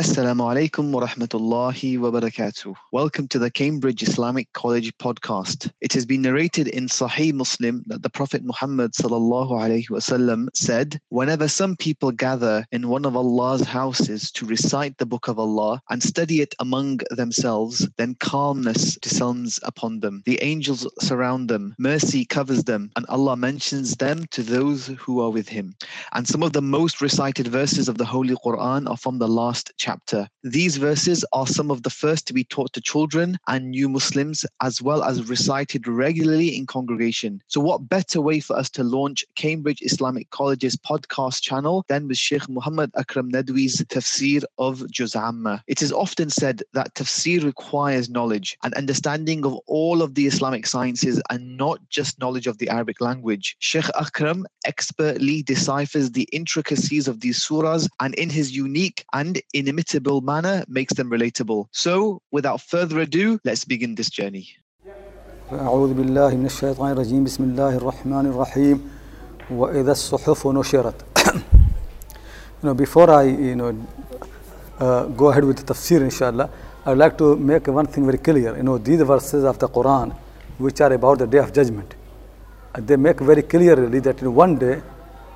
Assalamu alaikum wa rahmatullahi wa barakatuh. Welcome to the Cambridge Islamic College podcast. It has been narrated in Sahih Muslim that the Prophet Muhammad sallallahu alaihi wasallam said, "Whenever some people gather in one of Allah's houses to recite the book of Allah and study it among themselves, then calmness descends upon them. The angels surround them, mercy covers them, and Allah mentions them to those who are with Him." And some of the most recited verses of the Holy Quran are from the last chapter chapter. These verses are some of the first to be taught to children and new Muslims, as well as recited regularly in congregation. So, what better way for us to launch Cambridge Islamic College's podcast channel than with Sheikh Muhammad Akram Nadwi's tafsir of Juz Amma? It is often said that tafsir requires knowledge and understanding of all of the Islamic sciences and not just knowledge of the Arabic language. Sheikh Akram expertly deciphers the intricacies of these surahs and in his unique and inimitable imitable manner makes them relatable. So, without further ado, let's begin this journey. أعوذ بالله من الشيطان الرجيم بسم الله الرحمن الرحيم وإذا الصحف نشرت you know, before I you know, uh, go ahead with the tafsir inshallah I'd like to make one thing very clear you know these verses of the Quran which are about the day of judgment they make very clearly that in one day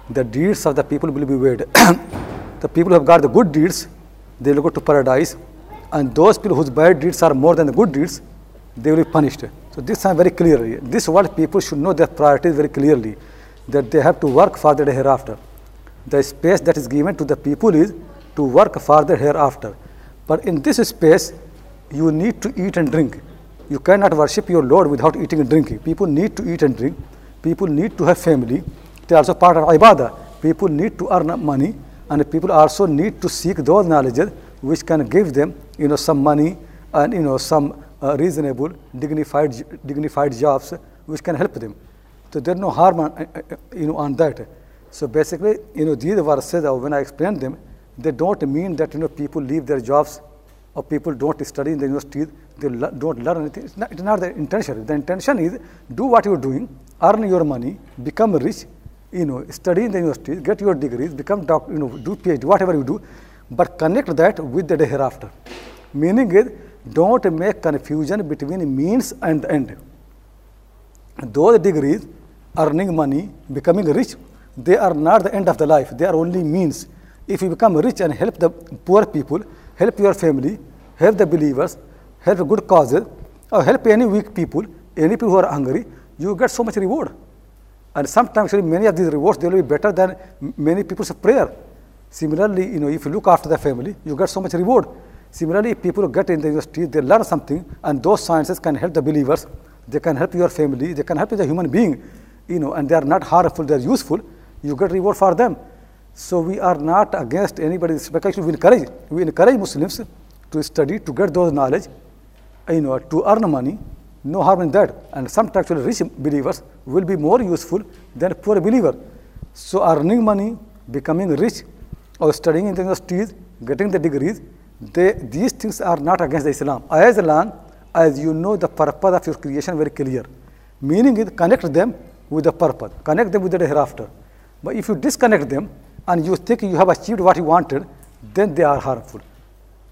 the deeds of the people will be weighed the people who have got the good deeds they will go to paradise and those people whose bad deeds are more than the good deeds they will be punished. So this is very clearly this what people should know their priorities very clearly that they have to work for the hereafter. The space that is given to the people is to work further hereafter. But in this space you need to eat and drink. You cannot worship your lord without eating and drinking. People need to eat and drink. People need to have family. They are also part of ibadah. People need to earn money and people also need to seek those knowledges which can give them you know some money and you know some uh, reasonable dignified dignified jobs which can help them. So there's no harm on, uh, you know on that. So basically you know these verses when i explain them they don't mean that you know people leave their jobs or people don't study in the university. They don't learn anything. It's not, it's not the intention. The intention is do what you're doing earn your money become rich you know, study in the university, get your degrees, become doctor, you know, do PhD, whatever you do, but connect that with the day hereafter. Meaning is, don't make confusion between means and end. Those degrees, earning money, becoming rich, they are not the end of the life. They are only means. If you become rich and help the poor people, help your family, help the believers, help good causes, or help any weak people, any people who are hungry, you get so much reward. And sometimes actually many of these rewards they will be better than many people's prayer. Similarly, you know, if you look after the family, you get so much reward. Similarly, people get in the university, they learn something, and those sciences can help the believers. They can help your family. They can help the human being, you know, and they are not harmful. They are useful. You get reward for them. So we are not against anybody. Actually, we encourage we encourage Muslims to study to get those knowledge, you know, to earn money, no harm in that. And some actually rich believers will be more useful than poor believer. So earning money, becoming rich, or studying in the universities, getting the degrees, they, these things are not against the Islam. As long as you know the purpose of your creation very clear. Meaning is connect them with the purpose, connect them with the hereafter. But if you disconnect them and you think you have achieved what you wanted, then they are harmful.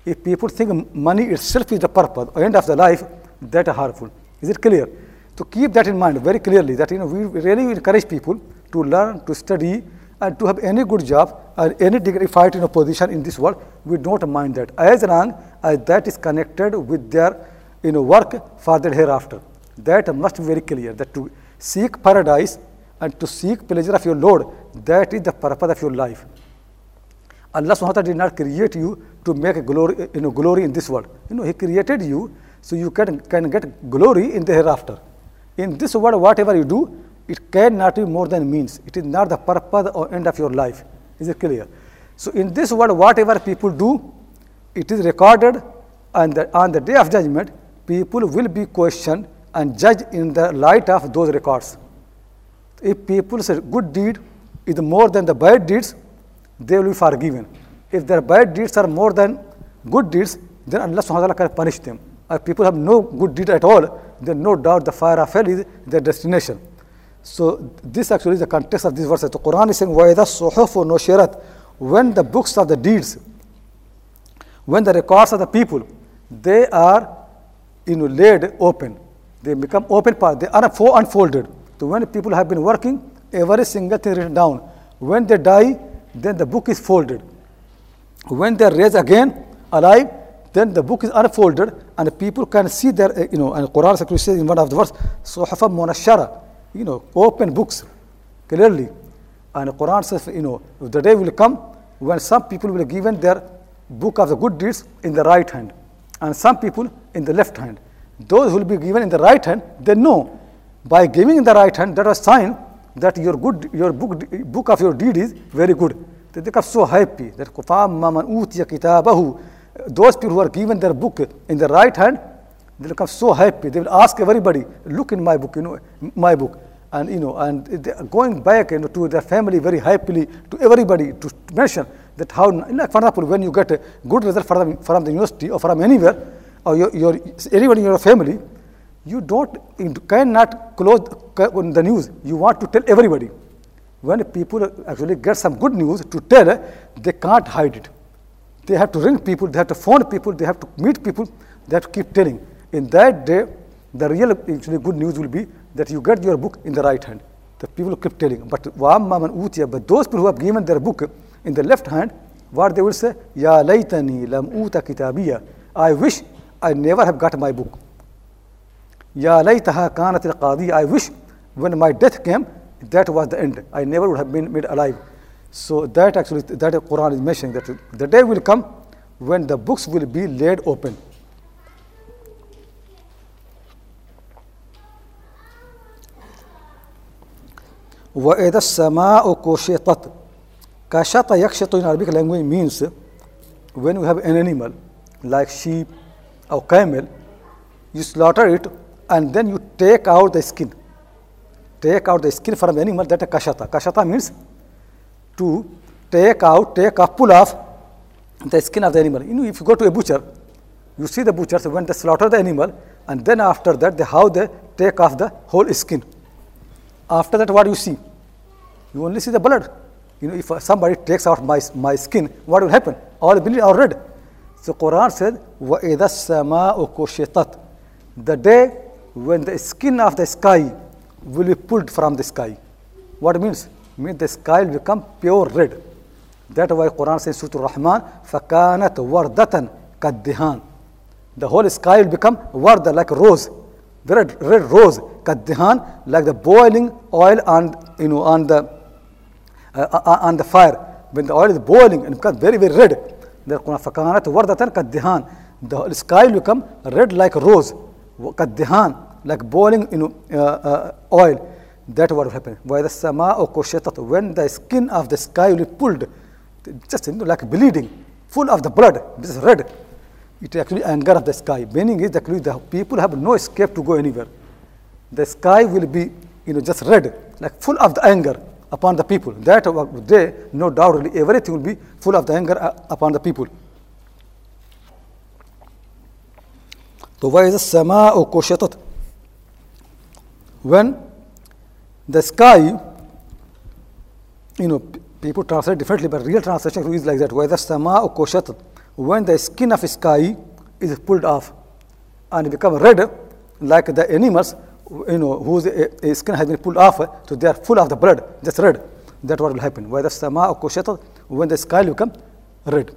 If people think money itself is the purpose end of the life, that harmful. Is it clear? So keep that in mind very clearly that you know we really encourage people to learn, to study, and to have any good job or any dignified you know, position in this world. We don't mind that as long as uh, that is connected with their you know work for the hereafter. That must be very clear. That to seek paradise and to seek pleasure of your Lord, that is the purpose of your life. Allah subhanahu wa ta'ala did not create you to make a glory, you know, glory in this world. You know, He created you so you can, can get glory in the hereafter. In this world, whatever you do, it cannot be more than means. It is not the purpose or end of your life. Is it clear? So in this world, whatever people do, it is recorded, and the, on the day of judgment, people will be questioned and judged in the light of those records. If people's good deed is more than the bad deeds, they will be forgiven. If their bad deeds are more than good deeds, then Allah subhanahu wa ta'ala can punish them if people have no good deed at all, then no doubt the fire of hell is their destination. So this actually is the context of this verse. The Quran is saying, وَإِذَا الصُّحُفُ نُشِرَتْ When the books of the deeds, when the records of the people, they are you know, laid open. They become open part. They are unfo- unfolded. So when people have been working, every single thing written down. When they die, then the book is folded. When they are raised again, alive, then the book is unfolded and people can see their, uh, you know, and Quran says in one of the verse, Sohafa Monashara, you know, open books clearly. And Quran says, you know, the day will come when some people will be given their book of the good deeds in the right hand and some people in the left hand. Those who will be given in the right hand, they know by giving in the right hand, that was sign that your good, your book, book of your deed is very good. They become so happy that Kufam Maman Utiya Kitabahu those people who are given their book in the right hand, they become so happy. They will ask everybody, look in my book, you know, my book. And, you know, and they are going back you know, to their family very happily, to everybody, to mention that how, like for example, when you get a good result from, from the university or from anywhere, or your, your, anyone in your family, you don't, you cannot close the news. You want to tell everybody. When people actually get some good news to tell, they can't hide it. They have to ring people, they have to phone people, they have to meet people, they have to keep telling. In that day, the real actually good news will be that you get your book in the right hand. The people keep telling. But but those people who have given their book in the left hand, what they will say, Ya laytani lam uta kitabiya. I wish I never have got my book. Ya laytaha kanat al I wish when my death came, that was the end. I never would have been made alive. So that actually, that Quran is mentioning that the day will come when the books will be laid open. وَإِذَا السَّمَاءُ كُشِطَتْ Kashata yakshatu in Arabic language means when you have an animal like sheep or camel, you slaughter it and then you take out the skin. Take out the skin from the animal, that is kashata. Kashata means to take out, take off, pull off the skin of the animal. You know, if you go to a butcher, you see the butchers when they slaughter the animal and then after that they how they take off the whole skin. After that, what you see? You only see the blood. You know, if somebody takes out my, my skin, what will happen? All bleed or red. So Quran said, وَإِذَا السَّمَاءُ كُشِطَتْ The day when the skin of the sky will be pulled from the sky. What means? Means the sky will become pure red. That's why Quran says Surah Rahman, فَكَانَتْ وَرْدَةً كَالدِّهَانِ The whole sky will become warda like a rose, red, red rose, kaddihan, like the boiling oil on, you know, on the uh, on the fire. When the oil is boiling and becomes very, very red, the فَكَانَتْ وَرْدَةً كَالدِّهَانِ The sky will become red like a rose, kaddihan, like boiling you know, uh, uh, oil. That what will happen. When the skin of the sky will be pulled, just you know, like bleeding, full of the blood, this is red. It actually anger of the sky. Meaning is actually the people have no escape to go anywhere. The sky will be, you know, just red, like full of the anger upon the people. That day, no doubt, really, everything will be full of the anger uh, upon the people. So why is the sama or koshetat? When the sky, you know, people translate differently, but real translation is like that. Why the sama or koshetat? When the skin of sky is pulled off and become red, like the animals, you know, whose uh, skin has been pulled off, so they are full of the blood, just red. That's what will happen. Why the sama or koshetat? When the sky will become red.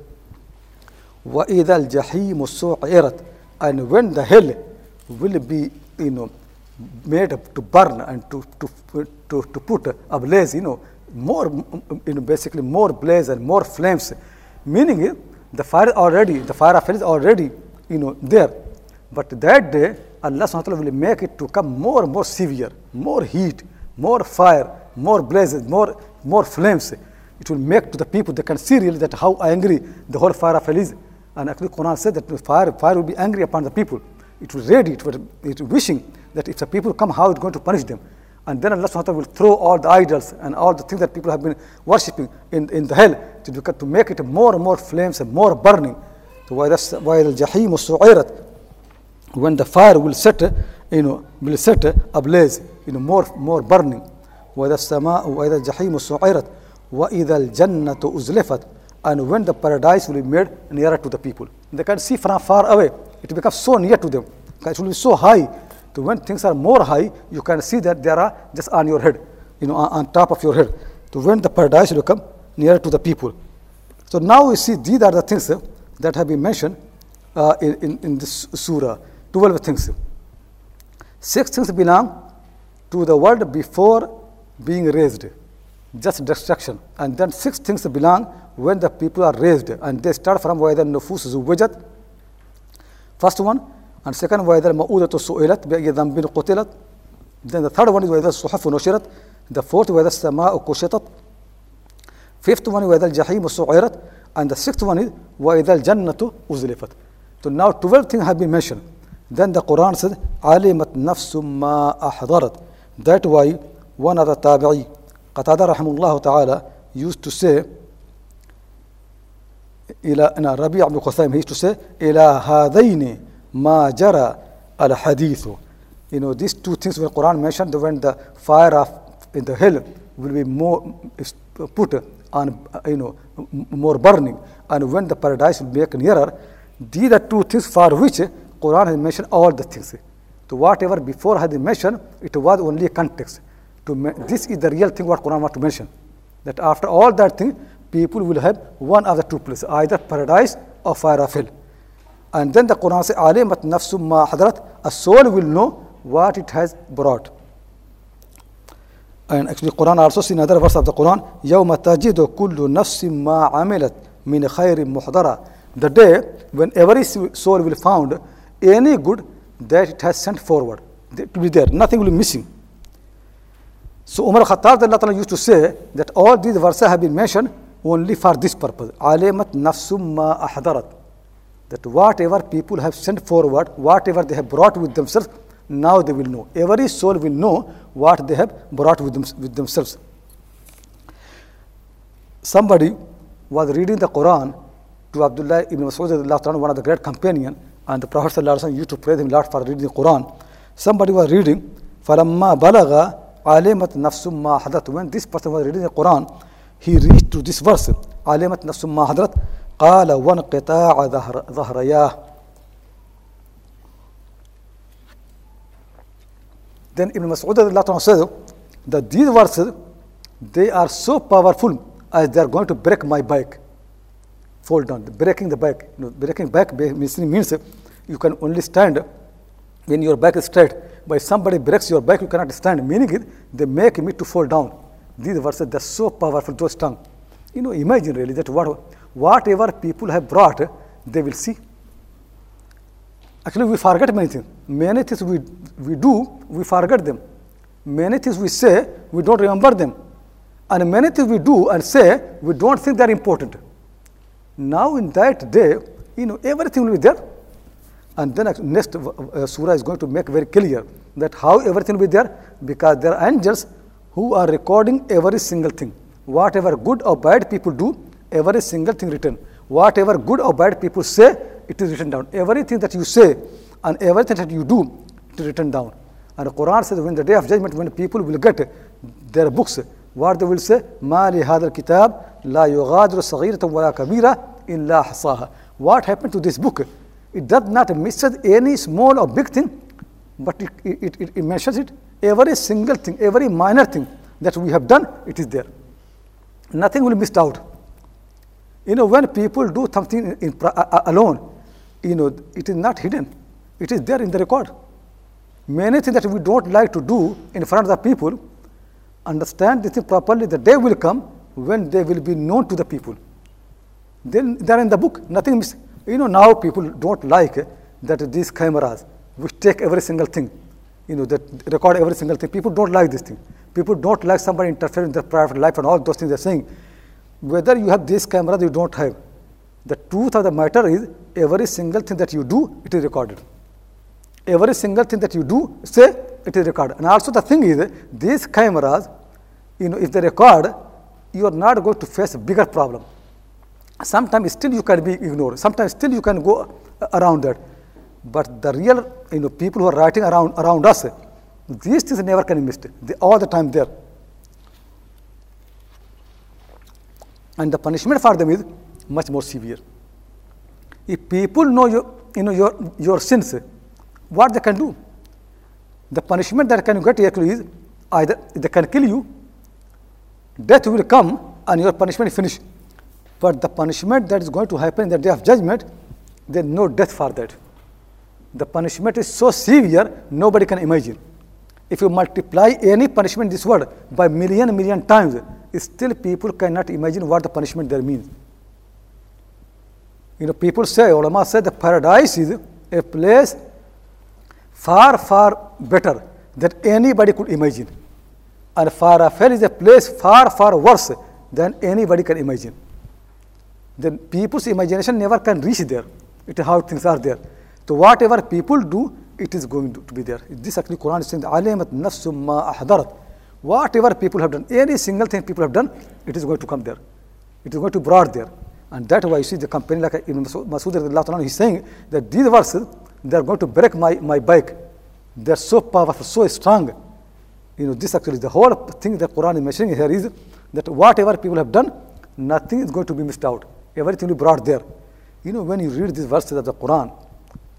وَإِذَا الْجَحِيمُ سُعِرَتْ And when the hell will be, you know, made to burn and to, to, to, to put ablaze, you know, more, you know, basically more blaze and more flames. Meaning the fire already, the fire of hell is already, you know, there. But that day, Allah subhanahu will make it to come more and more severe, more heat, more fire, more blazes, more, more flames. It will make to the people, they can see really that how angry the whole fire of hell is. And actually Quran said that the fire, fire will be angry upon the people. It will ready, it will, it will wishing that if the people come, how it's going to punish them. And then Allah subhanahu wa ta'ala will throw all the idols and all the things that people have been worshipping in, in the hell to, to make it more and more flames and more burning. So why that's why the jahim su'irat when the fire will set, you know, will set ablaze, you know, more more burning. وإذا السماء وإذا الجحيم سعرت وإذا الجنة أزلفت and when the paradise will be made nearer to the people. They can see from far away. it becomes so near to them. It will be so high. So when things are more high, you can see that they are just on your head, you know, on, on top of your head. So when the paradise will come nearer to the people. So now we see these are the things uh, that have been mentioned uh, in, in, in, this surah, 12 things. Six things belong to the world before being raised, just destruction. And then six things belong when the people are raised and they start from where the nufus is wajat First one, and second وَإِذَا الْمَؤُودَةُ سُئِلَتْ بِأَيِّ ذَنْبٍ قُتِلَتْ Then the third one is وَإِذَا الصُّحُفُ نُشِرَتْ The fourth وَإِذَا السَّمَاءُ كُشِطَتْ Fifth one is وَإِذَا الْجَحِيمُ سُعِرَتْ And the sixth one is وَإِذَا الْجَنَّةُ أُزْلِفَتْ So now 12 things have been mentioned. Then the Quran says, عَلِمَتْ نَفْسٌ مَا أَحْضَرَتْ That why one of the tabi'i, Qatada rahimahullah ta'ala, used to say, إِلَى إِنَّ رَبِيْعَ Abdul Qasim he used to say ila hadaini you know these two things when Quran mentioned when the fire of in the hell will be more put on you know more burning. And when the paradise will make nearer these are two things for which Quran has mentioned all the things. So whatever before had mentioned it was only context. To this is the real thing what Quran wants to mention. That after all that thing people will have one of the two places, either paradise or fire of hell. And then the Quran says, Alimat nafsum ma hadrat, a soul will know what it has brought. And actually Quran also says in another verse of the Quran, يَوْمَ تَجِدُ كُلُّ نَفْسٍ مَا عَمِلَتْ مِنْ خَيْرٍ مُحْضَرًا The day when every soul will found any good that it has sent forward. It will be there, nothing will be missing. So Umar Khattab used to say that all these verses have been mentioned only for this purpose. Alimat nafsum ma ahdarat. That whatever people have sent forward, whatever they have brought with themselves, now they will know. Every soul will know what they have brought with, them, with themselves. Somebody was reading the Quran to Abdullah ibn Mas'ud, one of the great companion, and the Prophet used to praise him a lot for reading the Quran. Somebody was reading, فَلَمَّا بَلَغَ عَلِمَتْ نَفْسُ مَا حَدَثْ When this person was reading the Quran, he reached to this verse علمت نفس ما حضرت قال وانقطاع ظهر ظهرياه Then Ibn Mas'ud says that these verses they are so powerful as they are going to break my back. Fall down, breaking the back. You know, breaking back means you can only stand when your back is straight. But if somebody breaks your back, you cannot stand. Meaning it, they make me to fall down. These verses, they're so powerful, those tongue. You know, imagine really that what, whatever people have brought, they will see. Actually, we forget many things. Many things we, we do, we forget them. Many things we say, we don't remember them. And many things we do and say, we don't think they're important. Now, in that day, you know, everything will be there. And then next uh, surah is going to make very clear that how everything will be there because there are angels who are recording every single thing. Whatever good or bad people do, every single thing written. Whatever good or bad people say, it is written down. Everything that you say and everything that you do, it is written down. And the Quran says, when the day of judgment, when people will get their books, what they will say, ما لهذا الكتاب لا يغادر صغيرة ولا كبيرة إلا حصاها. What happened to this book? It does not miss any small or big thing, but it, it, it, mentions it every single thing, every minor thing that we have done, it is there. Nothing will be missed out. You know, when people do something in, in, uh, alone, you know, it is not hidden. It is there in the record. Many things that we don't like to do in front of the people, understand this properly, the day will come when they will be known to the people. Then they are in the book, nothing missing. You know, now people don't like that these cameras, which take every single thing you know, that record every single thing. People don't like this thing. People don't like somebody interfering in their private life and all those things they're saying. Whether you have this camera, you don't have. The truth of the matter is, every single thing that you do, it is recorded. Every single thing that you do, say, it is recorded. And also the thing is, these cameras, you know, if they record, you are not going to face a bigger problem. Sometimes still you can be ignored. Sometimes still you can go around that. But the real you know, people who are writing around, around us, these things never can be missed. They all the time there. And the punishment for them is much more severe. If people know your, you know, your, your sins, what they can do? The punishment that can get actually is either they can kill you, death will come, and your punishment is finished. But the punishment that is going to happen in the day of judgment, there is no death for that. The punishment is so severe, nobody can imagine. If you multiply any punishment in this world by million, million times, still people cannot imagine what the punishment there means. You know, people say, ulama say the paradise is a place far, far better than anybody could imagine. And far hell is a place far, far worse than anybody can imagine. Then people's imagination never can reach there. It is how things are there. So whatever people do, it is going to, be there. This actually Quran is saying, "Alimat nafsum ma ahdarat." Whatever people have done, any single thing people have done, it is going to come there. It is going to be brought there. And that's why you see the company like Ibn Masud, he's saying that these verses, they are going to break my, my back. They are so powerful, so strong. You know, this actually, the whole thing that Quran is mentioning here is that whatever people have done, nothing is going to be missed out. Everything will be brought there. You know, when you read these verses of the Quran,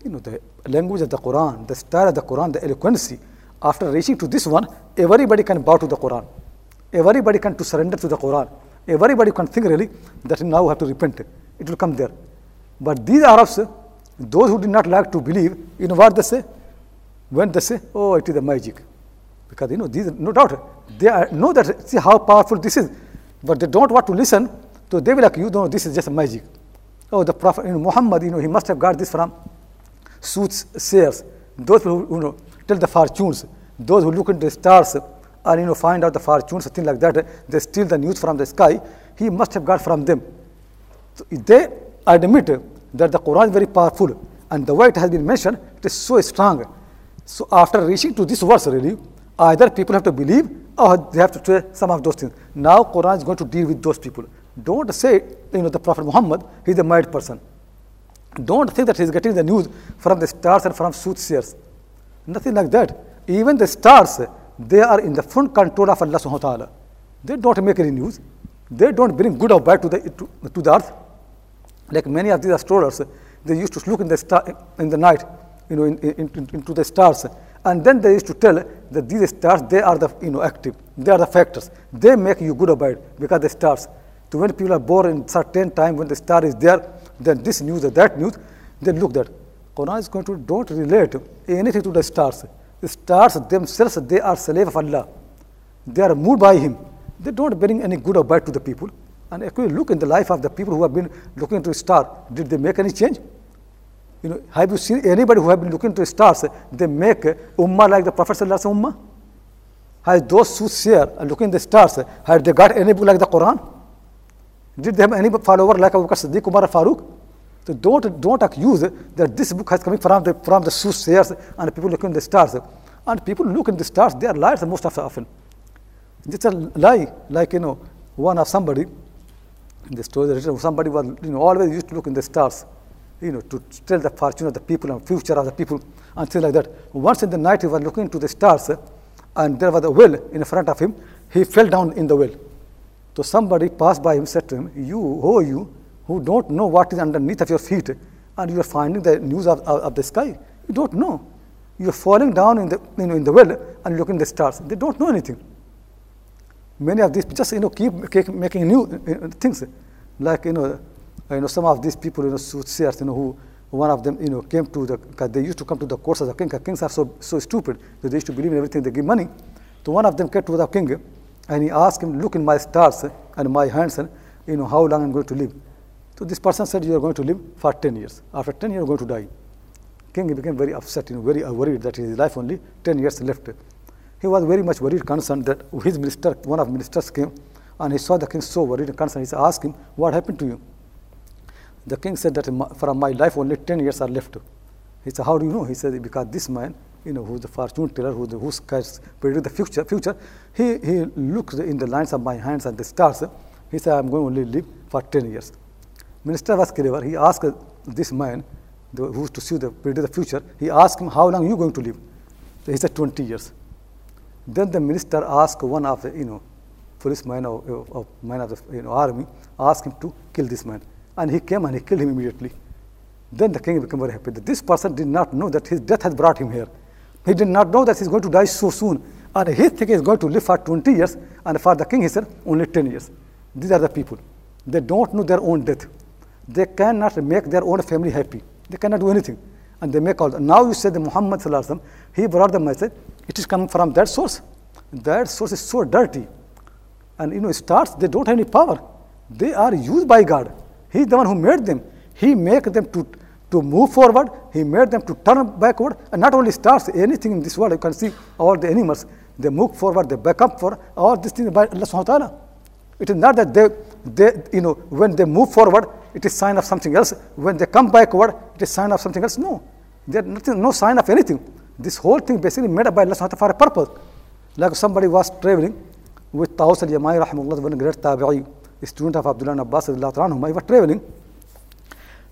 you know, the language of the Quran, the style of the Quran, the eloquency, after reaching to this one, everybody can bow to the Quran. Everybody can to surrender to the Quran. Everybody can think really that now we have to repent. It will come there. But these Arabs, those who did not like to believe, you know what they say? When they say, oh, it is a magic. Because, you know, these, no doubt, they are, know that, see how powerful this is. But they don't want to listen, so they will like, you know, this is just a magic. Oh, the Prophet, you know, Muhammad, you know, he must have got this from soothsayers. Those who, you know, tell the fortunes. Those who look into the stars and you know find out the fortunes, things like that, they steal the news from the sky. He must have got from them. So they admit that the Quran is very powerful, and the way it has been mentioned, it is so strong. So after reaching to this verse, really, either people have to believe or they have to say some of those things. Now Quran is going to deal with those people. Don't say, you know, the Prophet Muhammad, he's a mad person. Don't think that he is getting the news from the stars and from soothsayers. Nothing like that. Even the stars, they are in the full control of Allah subhanahu wa ta'ala. They don't make any news. They don't bring good or bad to the, to, to the earth. Like many of these astrologers, they used to look in the, star, in the night, you know, in, in, in, into the stars. And then they used to tell that these stars, they are the, you know, active. They are the factors. They make you good or bad because the stars. So when people are born in certain time, when the star is there, then this news or that news, then look that. Quran is going to don't relate anything to the stars. The stars themselves, they are slave of Allah. They are moved by Him. They don't bring any good or bad to the people. And if you look in the life of the people who have been looking a star, did they make any change? You know, have you seen anybody who have been looking the stars? They make ummah like the Prophet Ummah? Has those soothsayers looking at the stars, have they got any book like the Quran? Did they have any follower like Abu Bakr Siddiq, Umar Farooq? So don't, don't accuse that this book has coming from the, from the soothsayers and people looking at the stars. And people look in the stars, they are liars most of the often. It's a lie, like, you know, one of somebody, in the story, written, somebody was, you know, always used to look in the stars, you know, to tell the fortune of the people and future of the people and things like that. Once in the night, he was looking into the stars and there was a well in front of him. He fell down in the well. So somebody passed by him, said to him, You, who are you, who don't know what is underneath of your feet, and you are finding the news of, of, of the sky? You don't know. You are falling down in the, you know, in the well and looking at the stars. They don't know anything. Many of these just you know keep making new uh, things, like you know, uh, you know some of these people you know soothsayers you know who one of them you know came to the because they used to come to the courts of the king. Kings are so so stupid that they used to believe in everything. They give money. So one of them came to the king and he asked him, look in my stars and my hands, and you know how long I'm going to live. So this person said, you are going to live for 10 years. After 10 years, you're going to die. King became very upset, you know, very worried that his life only 10 years left. He was very much worried, concerned that his minister, one of ministers came, and he saw the king so worried and concerned. He asked him, what happened to you? The king said that from my life only 10 years are left. He said, how do you know? He said, because this man you know, who's the fortune teller, who's the, who's predict the future, future, he, he looks in the lines of my hands and the stars. He said, I'm going to only live for 10 years. Minister was clever. He asked this man, the, who's to see the, predict the future, he asked him, how long are you going to live? So he said, 20 years. Then the minister asked one of the, you know, policeman or, or man of the you know, army, asked him to kill this man. and he came and he killed him immediately. Then the king became very happy that this person did not know that his death has brought him here. He did not know that he's going to die so soon. And he thinks he's going to live for 20 years, and for the king, he said, only 10 years. These are the people. They don't know their own death. They cannot make their own family happy. They cannot do anything. And they make all that. Now you say the Muhammad, he brought the message, it is coming from that source. That source is so dirty. And you know, stars, they don't have any power. They are used by God. He is the one who made them. He made them to, to move forward. He made them to turn backward. And not only stars, anything in this world, you can see all the animals, they move forward, they back up for all these things by Allah subhanahu wa ta'ala. It is not that they, they, you know, when they move forward, it is sign of something else. When they come backward, it is sign of something else. No, there is nothing, no sign of anything. This whole thing basically made up by Allah subhanahu wa ta'ala for a purpose. Like somebody was traveling with Taus al-Yamani one great tabi'i, student of Abdullah ibn Abbas, he was traveling.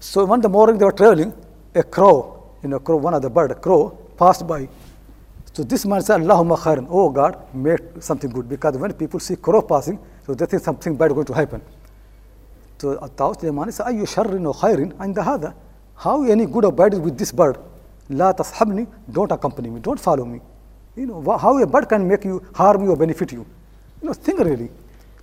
So one the morning they were traveling, a crow, you know, crow, one of the bird, a crow, passed by. So this man said, Allahumma khairan, oh God, make something good. Because when people see crow passing, so they think something bad is going to happen. So Taus al-Yamani said, Ayyu sharrin or khairin, and the hada. How any good or bad is with this bird? La tashabni, don't accompany me, don't follow me. You know, how a bird can make you harm you or benefit you. You know, think really.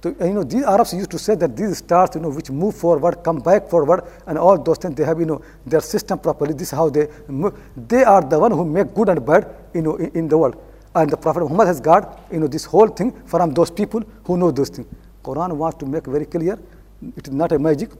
So, you know, these Arabs used to say that these stars, you know, which move forward, come back forward, and all those things, they have, you know, their system properly. This is how they move. They are the one who make good and bad, you know, in, in the world. And the Prophet Muhammad has got, you know, this whole thing from those people who know those things. Quran wants to make very clear, it is not a magic.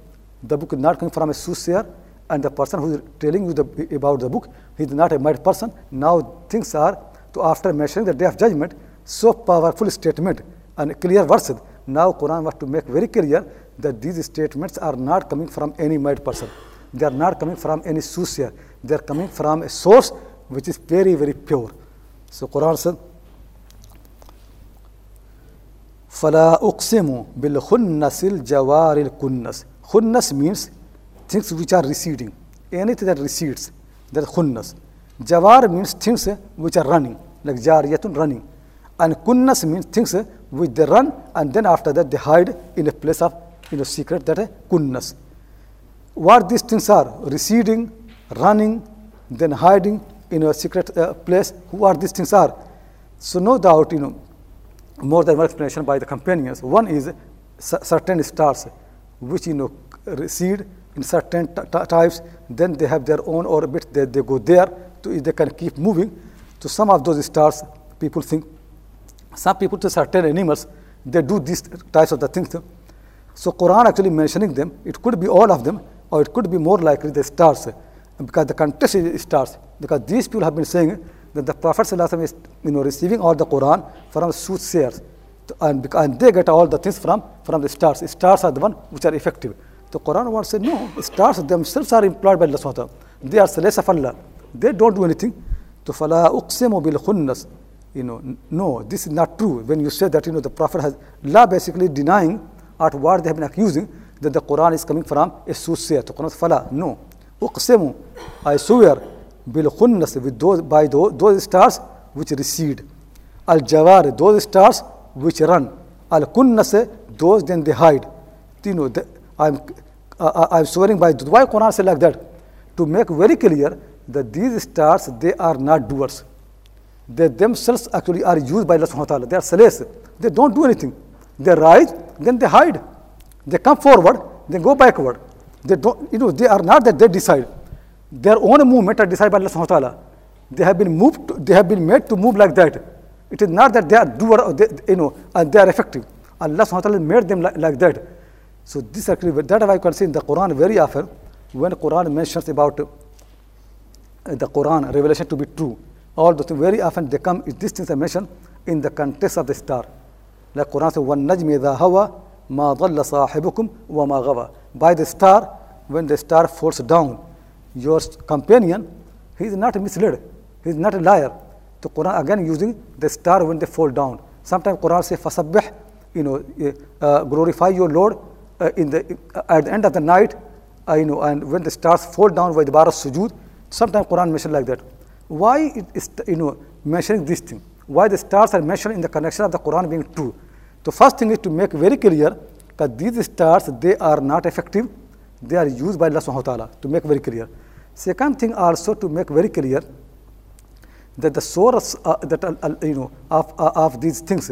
The book is not coming from a soothsayer, and the person who is telling you the, about the book, he is not a mad person. Now things are, to after mentioning the day of judgment, so powerful statement and clear verse. Now Quran wants to make very clear that these statements are not coming from any mad person. They are not coming from any soothsayer. They are coming from a source which is very, very pure. So Quran said, فَلَا أُقْسِمُ بِالْخُنَّسِ الْجَوَارِ الْكُنَّسِ Khunnas means things which are receding. Anything that recedes, that is khunnas. Jawar means things which are running, like jariyatun running. And kunnas means things which they run and then after that they hide in a place of you know, secret, that is kunnas. What these things are, receding, running, then hiding in a secret uh, place, who are these things are. So no doubt, you know, more than one explanation by the companions. One is certain stars which you know recede in certain types, then they have their own orbit, they, they go there, to, they can keep moving. So some of those stars, people think, some people to certain animals, they do these types of the things. So Quran actually mentioning them, it could be all of them, or it could be more likely the stars, because the context is stars. Because these people have been saying that the Prophet is you know, receiving all the Quran from soothsayers, and, and they get all the things from, from the stars. Stars are the one which are effective. The Quran wants to say, no, stars themselves are employed by Allah. They are slaves of. They don't do anything. To uqsimu bil khunnas. You know, no, this is not true. When you say that, you know, the Prophet has, Allah basically denying at what they have been accusing, that the Quran is coming from a soothsayer. The Quran fala, no. Uqsimu, I swear, bil khunnas, with those, by those, those stars which recede. Al jawar, those stars which run. Al kunnas, those then they hide. You know, the, I'm, uh, I'm swearing by why Quran says like that? To make very clear that these stars, they are not doers. They themselves actually are used by Allah subhanahu wa ta'ala. They are slaves. They don't do anything. They rise, then they hide. They come forward, they go backward. They don't, you know, they are not that they decide. Their own movement are decided by Allah subhanahu wa ta'ala. They have been moved, to, they have been made to move like that. It is not that they are doer, they, you know, and they are effective. Allah subhanahu wa ta'ala made them like, like that. So this actually, that I can see in the Quran very often, when Quran mentions about uh, the Quran revelation to be true, all those very often they come, these things are mentioned in the context of the star. Like Quran says, وَالنَّجْمِ إِذَا هَوَى مَا ضَلَّ صَاحِبُكُمْ وَمَا غَوَى By the star, when the star falls down, your companion, he is not misled, he is not a liar. The Quran again using the star when they fall down. Sometimes Quran says, فَسَبِّحْ you know, uh, glorify your Lord uh, in the, uh, at the end of the night, uh, you know, and when the stars fall down by the bar of sujood, sometimes Quran mentioned like that. Why it is, you know, mentioning this thing? Why the stars are mentioned in the connection of the Quran being true? The first thing is to make very clear that these stars, they are not effective. they are used by Allah subhanahu wa ta'ala to make very clear. Second thing also to make very clear that the source uh, that uh, uh, you know of, uh, of these things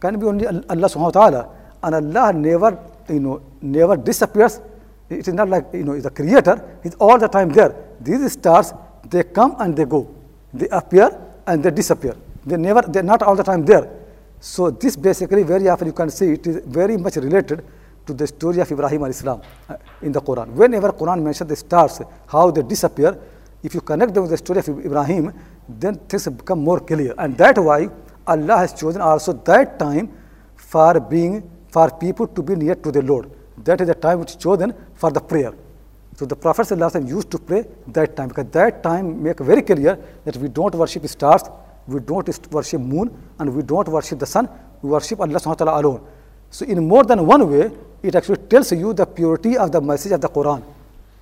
can be only Allah subhanahu wa ta'ala and Allah never you know never disappears. It is not like you know the creator is all the time there. These stars they come and they go. They appear and they disappear. They never they're not all the time there. So this basically very often you can see it is very much related to the story of Ibrahim al Islam uh, in the Quran. Whenever Quran mentions the stars, how they disappear, if you connect them with the story of Ibrahim, then things become more clear. And that why Allah has chosen also that time for being for people to be near to the Lord. That is the time which is chosen for the prayer. So the Prophet used to pray that time because that time make very clear that we don't worship stars, we don't worship moon, and we don't worship the sun. We worship Allah subhanahu wa ta'ala alone. So in more than one way, it actually tells you the purity of the message of the Quran.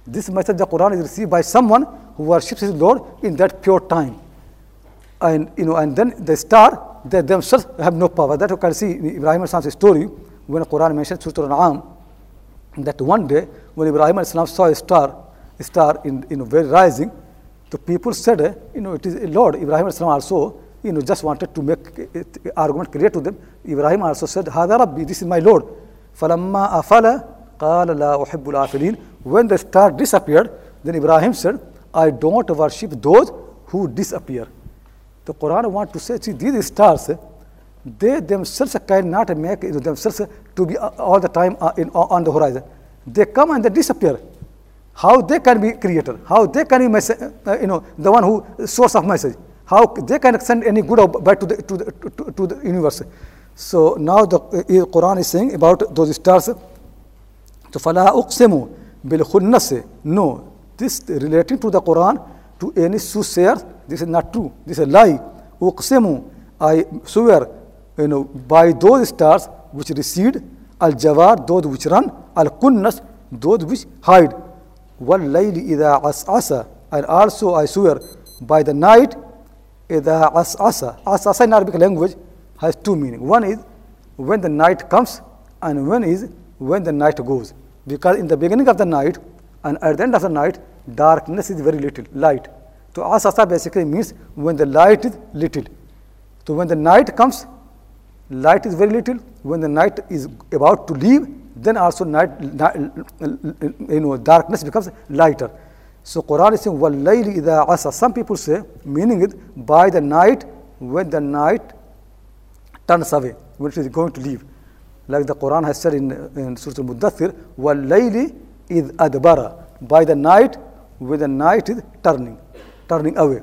This message of the Quran is received by someone who worships his Lord in that pure time. And you know, and then the star, they themselves have no power. That you can see in Ibrahim al-Salam's story when the Quran mentions Surah Al-An'am that one day when Ibrahim al-Salam saw a star, a star in you know very rising, the people said, uh, you know, it is Lord. Ibrahim al-Salam also, you know, just wanted to make uh, argument clear to them. Ibrahim also said, Hada Rabbi, this is my Lord. فَلَمَّا أَفَلَ قَالَ لَا أُحِبُّ الْآفِلِينَ When the star disappeared, then Ibrahim said, I don't worship those who disappear. The Quran wants to say, see, these stars, they themselves cannot make themselves to be all the time in, on the horizon. They come and they disappear. How they can be creator? How they can be, message, uh, you know, the one who source of message? How they can send any good or bad to the, to the, to, to the universe? So now the uh, Quran is saying about those stars. So فَلَا أُقْسِمُ بِالْخُنَّسِ No, this relating to the Quran, to any soothsayer, this is not true. This is a lie. أُقْسِمُ I swear, you know, by those stars which recede, al-jawar, those which run, al-kunnas, those which hide. وَاللَّيْلِ إِذَا عَسْعَسَ And also I swear by the night, إِذَا عَسْعَسَ عَسْعَسَ in Arabic language has two meanings. One is when the night comes and one is when the night goes. Because in the beginning of the night and at the end of the night, darkness is very little, light. So asasa basically means when the light is little. So when the night comes, light is very little. When the night is about to leave, then also night, night you know, darkness becomes lighter. So Quran is saying, وَاللَّيْلِ إِذَا عَسَى Some people say, meaning it, by the night, when the night turns away, when it is going to leave. Like the Quran has said in, in Surah Al-Muddathir, وَاللَّيْلِ إِذْ أَدْبَرَ By the night, when the night is turning, turning away.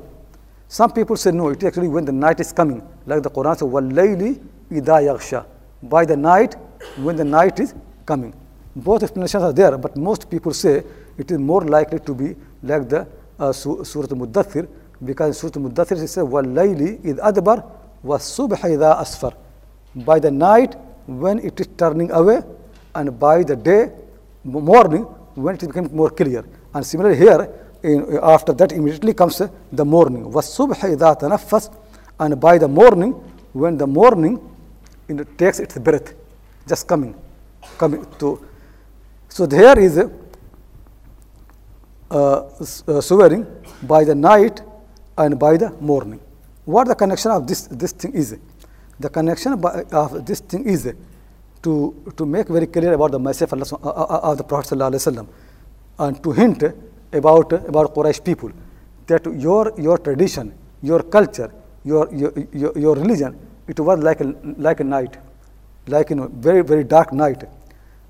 Some people say, no, it is actually when the night is coming. Like the Quran says, وَاللَّيْلِ إِذَا يَغْشَى By the night, when the night is coming. Both explanations are there, but most people say it is more likely to be like the uh, Surah Al-Muddathir, because in Surah Al-Muddathir it says, وَاللَّيْلِ إِذْ أَدْبَرَ وَالصُّبْحَ إِذَا أَسْفَرَ By the night, when it is turning away, and by the day, morning, when it becomes more clear. And similarly here, in, after that immediately comes the morning. wasubh idha first, and by the morning when the morning it takes its breath just coming coming to. So there is a uh, uh, swearing by the night and by the morning. What the connection of this this thing is? The connection of this thing is to to make very clear about the message of, Allah, uh, uh, of the prophet and to hint about, about Quraysh people that your, your tradition, your culture, your, your, your, religion, it was like a, like a night, like know, very, very dark night.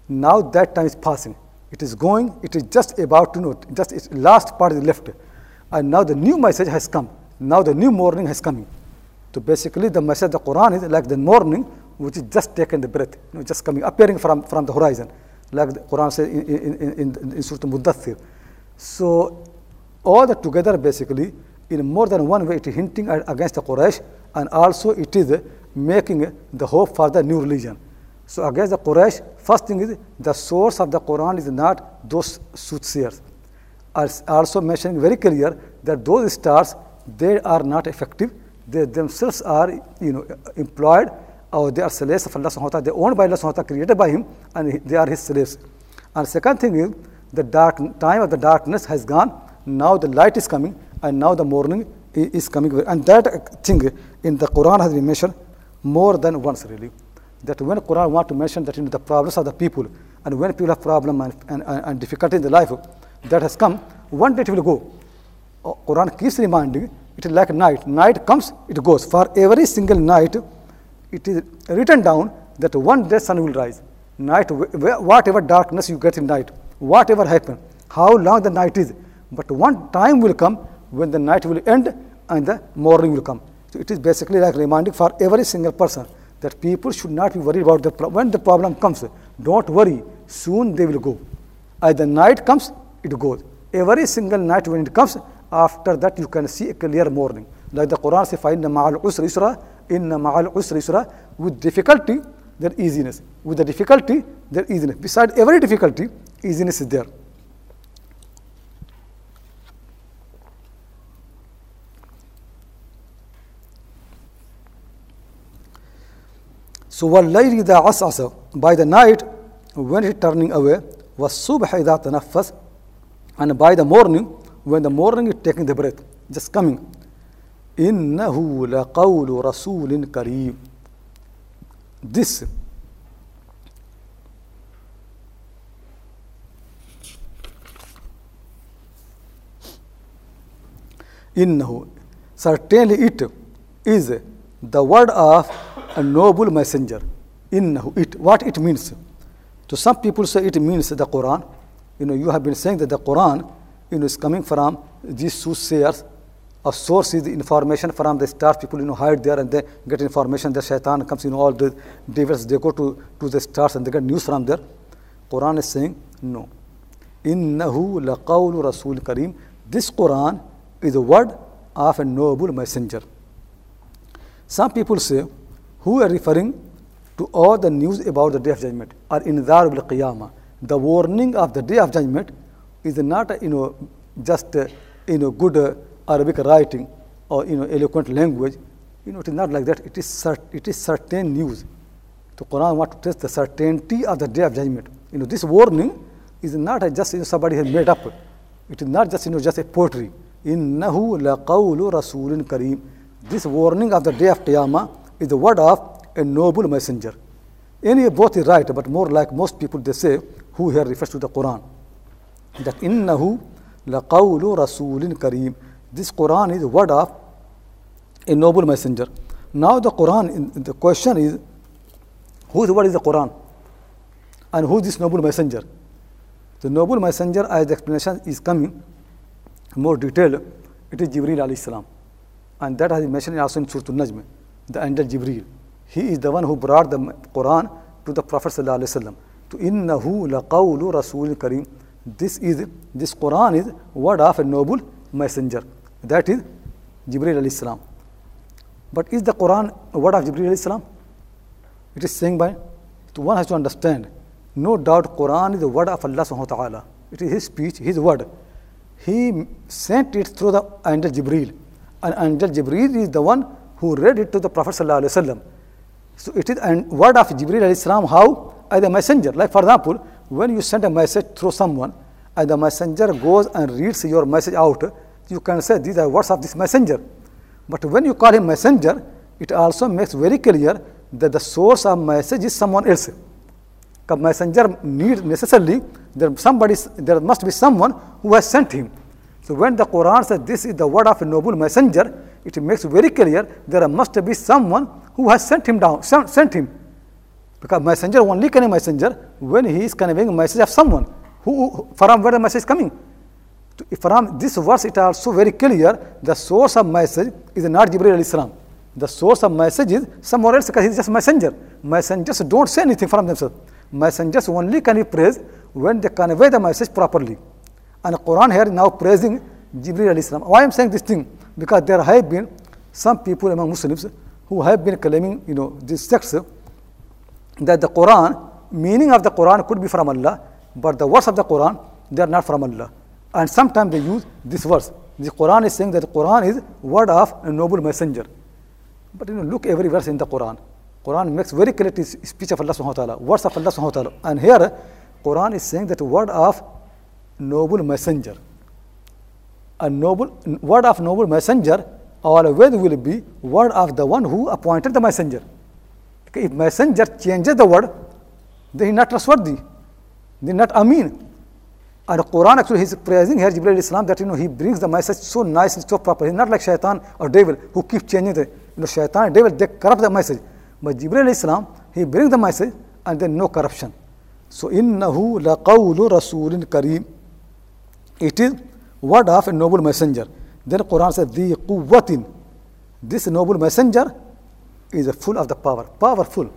Now that time is passing. It is going, it is just about to know, just its last part is left. And now the new message has come. Now the new morning has come. So basically the message of the Quran is like the morning which is just taking the breath, you know, just coming, appearing from, from the horizon. Like the Quran says in, in, in, in, in Surah Muddathir. So all that together basically, in more than one way, it is hinting against the Quraysh and also it is making the hope for the new religion. So against the Quraysh, first thing is the source of the Quran is not those soothsayers. Also mentioning very clear that those stars, they are not effective. They themselves are, you know, employed or they are slaves of Allah subhanahu wa ta'ala. They owned by Allah subhanahu wa ta'ala, created by Him, and they are His slaves. And second thing is the dark time of the darkness has gone. Now the light is coming, and now the morning is coming. And that thing in the Quran has been mentioned more than once, really. That when Quran want to mention that know, the problems of the people, and when people have problem and, and, and, difficulty in the life, that has come. One day it will go. Quran keeps reminding it is like night. Night comes, it goes. For every single night, it is written down that one day sun will rise. Night, wh- wh- whatever darkness you get in night, whatever happen, how long the night is, but one time will come when the night will end and the morning will come. So it is basically like reminding for every single person that people should not be worried about the pro- when the problem comes. Don't worry, soon they will go. As the night comes, it goes. Every single night when it comes, after that you can see a clear morning. Like the Quran says, فَإِنَّ مَعَ الْعُسْرِ يُسْرًا إِنَّ مَعَ الْعُسْرِ يُسْرًا With difficulty, there easiness. With the difficulty, there easiness. Beside every difficulty, is there. So وَاللَّيْلِ إِذَا عَسْعَسَ By the night, when it turning away, وَالصُّبْحِ إِذَا تَنَفَّسَ And by the morning, when the morning is taking the breath, just coming. إِنَّهُ لَقَوْلُ رَسُولٍ كَرِيمٍ This innahu certainly it is the word of a noble messenger. innahu it what it means. To some people say it means the quran. You know you have been saying that the quran you know is coming from these soothsayers. A source is information from the stars people you know hide there and they get information the shaitan comes you know all the devils they go to to the stars and they get news from there. Quran is saying no. innahu laqawlu rasul kareem this quran is the word of a noble messenger some people say who are referring to all the news about the day of judgment or inzar bil qiyamah the warning of the day of judgment is not you know just uh, you know good uh, arabic writing or you know eloquent language you know it is not like that it is cert- it is certain news the Quran wants to test the certainty of the day of judgment. You know, this warning is not just you know, somebody has made up. It is not just you know just a poetry. Innahu laqawlu rasulin kareem. This warning of the day of Qiyamah is the word of a noble messenger. Any both is right, but more like most people they say who here refers to the Quran. That innahu laqawlu rasulin kareem. This Quran is the word of a noble messenger. Now the Quran, the question is, whose word is the Quran? And who is this noble messenger? The noble messenger, as the explanation is coming more detailed, it is Jibril alayhi salam. And that has been mentioned also in Surah Al-Najm, the angel Jibril. He is the one who brought the Quran to the Prophet sallallahu alaihi wasallam. To innahu laqawlu rasul kareem. This is this Quran is word of a noble messenger. That is Jibril alayhi salam. But is the Quran word of Jibril alayhi salam? It is saying by so one has to understand. No doubt Quran is the word of Allah subhanahu wa ta'ala. It is his speech, his word. He sent it through the angel Jibreel. And angel Jibreel is the one who read it to the Prophet wasallam. So it is a word of Jibreel alayhi salam how? As a messenger. Like for example, when you send a message through someone and the messenger goes and reads your message out, you can say these are words of this messenger. But when you call him messenger, it also makes very clear that the source of message is someone else. A messenger needs necessarily there somebody there must be someone who has sent him. So when the Quran says this is the word of a noble messenger, it makes very clear there must be someone who has sent him down, sent, him. Because messenger only can a messenger when he is conveying a message of someone. Who, from where the message is coming? From this verse, it also very clear the source of message is not Jibreel alayhi salam. The source of message is somewhere else because he is just messenger. Messengers don't say anything from themselves. Messengers only can be praised when they convey the message properly. And Quran here now praising Jibreel alayhi salam. Why I am saying this thing? Because there have been some people among Muslims who have been claiming, you know, this sects that the Quran, meaning of the Quran could be from Allah, but the words of the Quran, they are not from Allah. And sometimes they use this verse. The Quran is saying that the Quran is word of a noble messenger. But you know, look every verse in the Quran. Quran makes very clear it is speech of Allah subhanahu wa ta'ala, words of Allah subhanahu wa ta'ala. And here, Quran is saying that word of noble messenger. A noble word of noble messenger always will be word of the one who appointed the messenger. If messenger changes the word, then he not trustworthy. Are not Amin. And Quran actually is praising here Jibreel Islam that you know he brings the message so nice and so proper. He's not like shaitan or devil who keep changing the you know shaitan and devil they corrupt the message. But Jibreel Islam he brings the message and then no corruption. So innahu laqawlu rasulin kareem. It is word of a noble messenger. Then Quran says the quwwatin. This noble messenger is full of the power, powerful.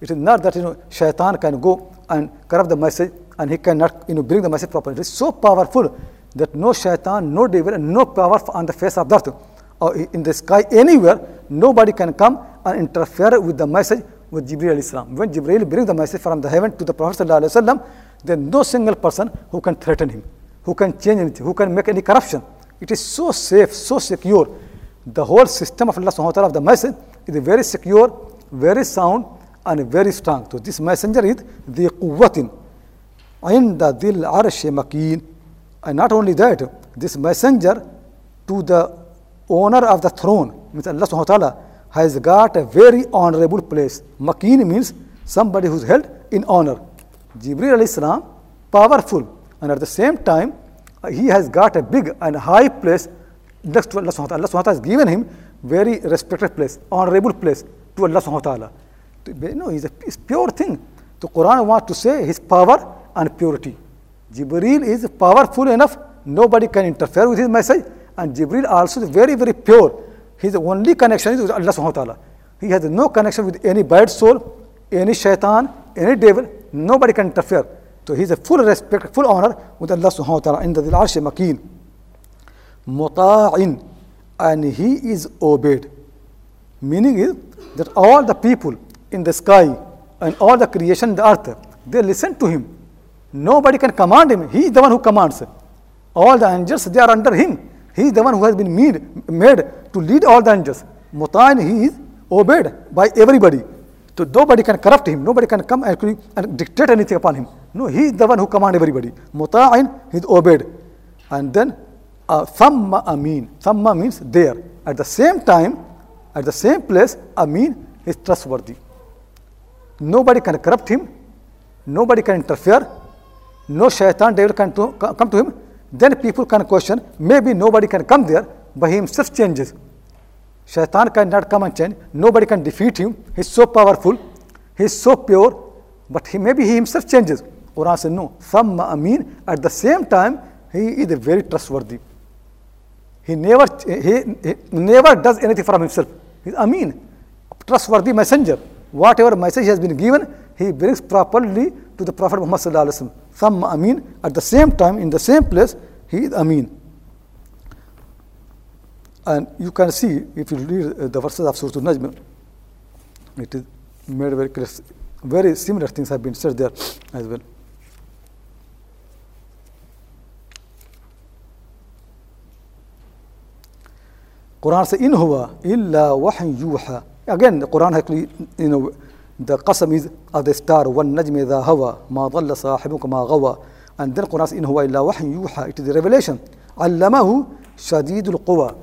It is not that you know shaitan can go and corrupt the message and he cannot you know bring the message properly. It is so powerful that no shaitan, no devil, and no power on the face of the earth or in the sky anywhere, nobody can come and interfere with the message with Jibreel Islam. When Jibreel brings the message from the heaven to the Prophet Sallallahu there is no single person who can threaten him, who can change anything, who can make any corruption. It is so safe, so secure. The whole system of Allah Subhanahu wa Taala of the message is very secure, very sound, and very strong. So this messenger is the quwwatin, the dhil arsh makeen. And not only that, this messenger to the owner of the throne, means Allah Subhanahu wa Taala, has got a very honorable place. Makeen means somebody who's held in honor. Jibreel alayhi salam powerful. And at the same time he has got a big and high place next to Allah subhanahu wa ta'ala. Allah has given him very respected place honorable place to Allah subhanahu wa ta'ala. No it's a it's pure thing. The Quran wants to say his power and purity. Jibreel is powerful enough, nobody can interfere with his message, and Jibreel also is very, very pure. His only connection is with Allah subhanahu wa ta'ala. He has no connection with any bad soul, any shaitan, any devil, nobody can interfere. So he has a full respect, full honor with Allah subhanahu wa ta'ala in the arsh makeen. Muta'in, and he is obeyed. Meaning is that all the people in the sky and all the creation in the earth, they listen to him. Nobody can command him. He is the one who commands. All the angels, they are under him. He is the one who has been made, made to lead all the angels. Mutain, he is obeyed by everybody. So nobody can corrupt him. Nobody can come and, and dictate anything upon him. No, he is the one who commands everybody. Mutain, he is obeyed. And then, uh, amin. Thamma means there. At the same time, at the same place, amin is trustworthy. Nobody can corrupt him. Nobody can interfere no shaitan devil can to, come to him, then people can question, maybe nobody can come there, but he himself changes. Shaitan cannot come and change, nobody can defeat him, he is so powerful, he is so pure, but he, maybe he himself changes. Quran says no, thamma Amin, at the same time, he is very trustworthy. He never, he, he never does anything from himself. He is Amin, trustworthy messenger. Whatever message has been given, he brings properly to the Prophet Muhammad sallallahu alaihi wasallam. Thamma Amin at the same time in the same place he is Amin. And you can see if you read uh, the verses of Surah Najm, it is made very clear. Very similar things have been said there as well. Quran says, "In huwa illa wahy yuha." Again, the Quran actually, you know, the qasam is of the star, wan najm idha hawa, ma dhalla sahibuka ma ghawa. And then Quran "In huwa illa wahy yuha." It is the revelation. Allamahu shadidul quwa.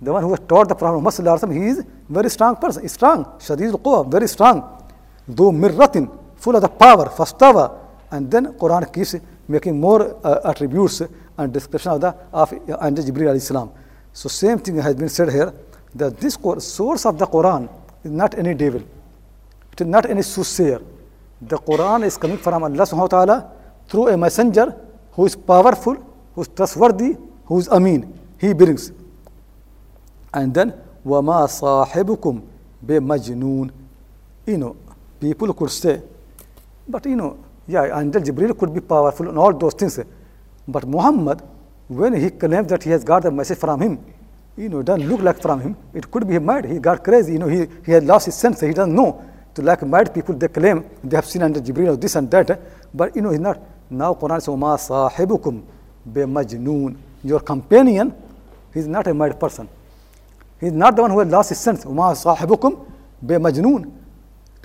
The one who has taught the Prophet Muhammad he is very strong person, strong, shadidul quwa, very strong. Dhu mirratin, full of the power, fastawa. And then Quran keeps making more uh, attributes and description of the of and Jibril alayhi salam. So same thing has been said here that this source of the Quran is not any devil. It is not any soothsayer. The Quran is coming from Allah subhanahu wa ta'ala through a messenger who is powerful, who is trustworthy, who is Amin. He brings. And then, وَمَا صَاحِبُكُمْ بِمَجْنُونَ You know, people could say, but you know, yeah, Angel Jibril could be powerful and all those things. But Muhammad, when he claims that he has got the message from him, you know, it doesn't look like from him. It could be mad. He got crazy. You know, he, he has lost his sense. He doesn't know. To like mad people, they claim they have seen under Jibril or this and that. But you know, he's not. Now Quran says, "Ma sahibukum be majnoon." Your companion, he's not a mad person. He's not the one who has lost his sense. "Ma sahibukum be majnoon."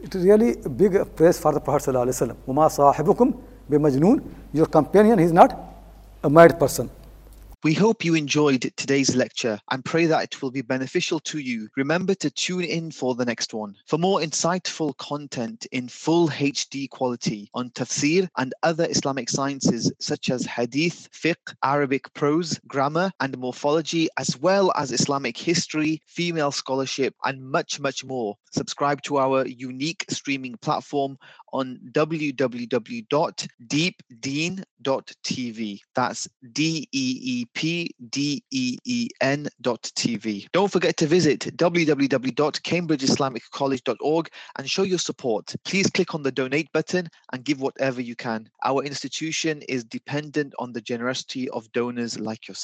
It is really a big praise for the Prophet. "Ma sahibukum be majnoon." Your companion, he's not a mad person. We hope you enjoyed today's lecture and pray that it will be beneficial to you. Remember to tune in for the next one. For more insightful content in full HD quality on tafsir and other Islamic sciences such as hadith, fiqh, Arabic prose, grammar, and morphology, as well as Islamic history, female scholarship, and much, much more, subscribe to our unique streaming platform on www.deepdeen.tv. That's D E E P D E E N dot TV. Don't forget to visit www.cambridgeislamiccollege.org and show your support. Please click on the donate button and give whatever you can. Our institution is dependent on the generosity of donors like yourself.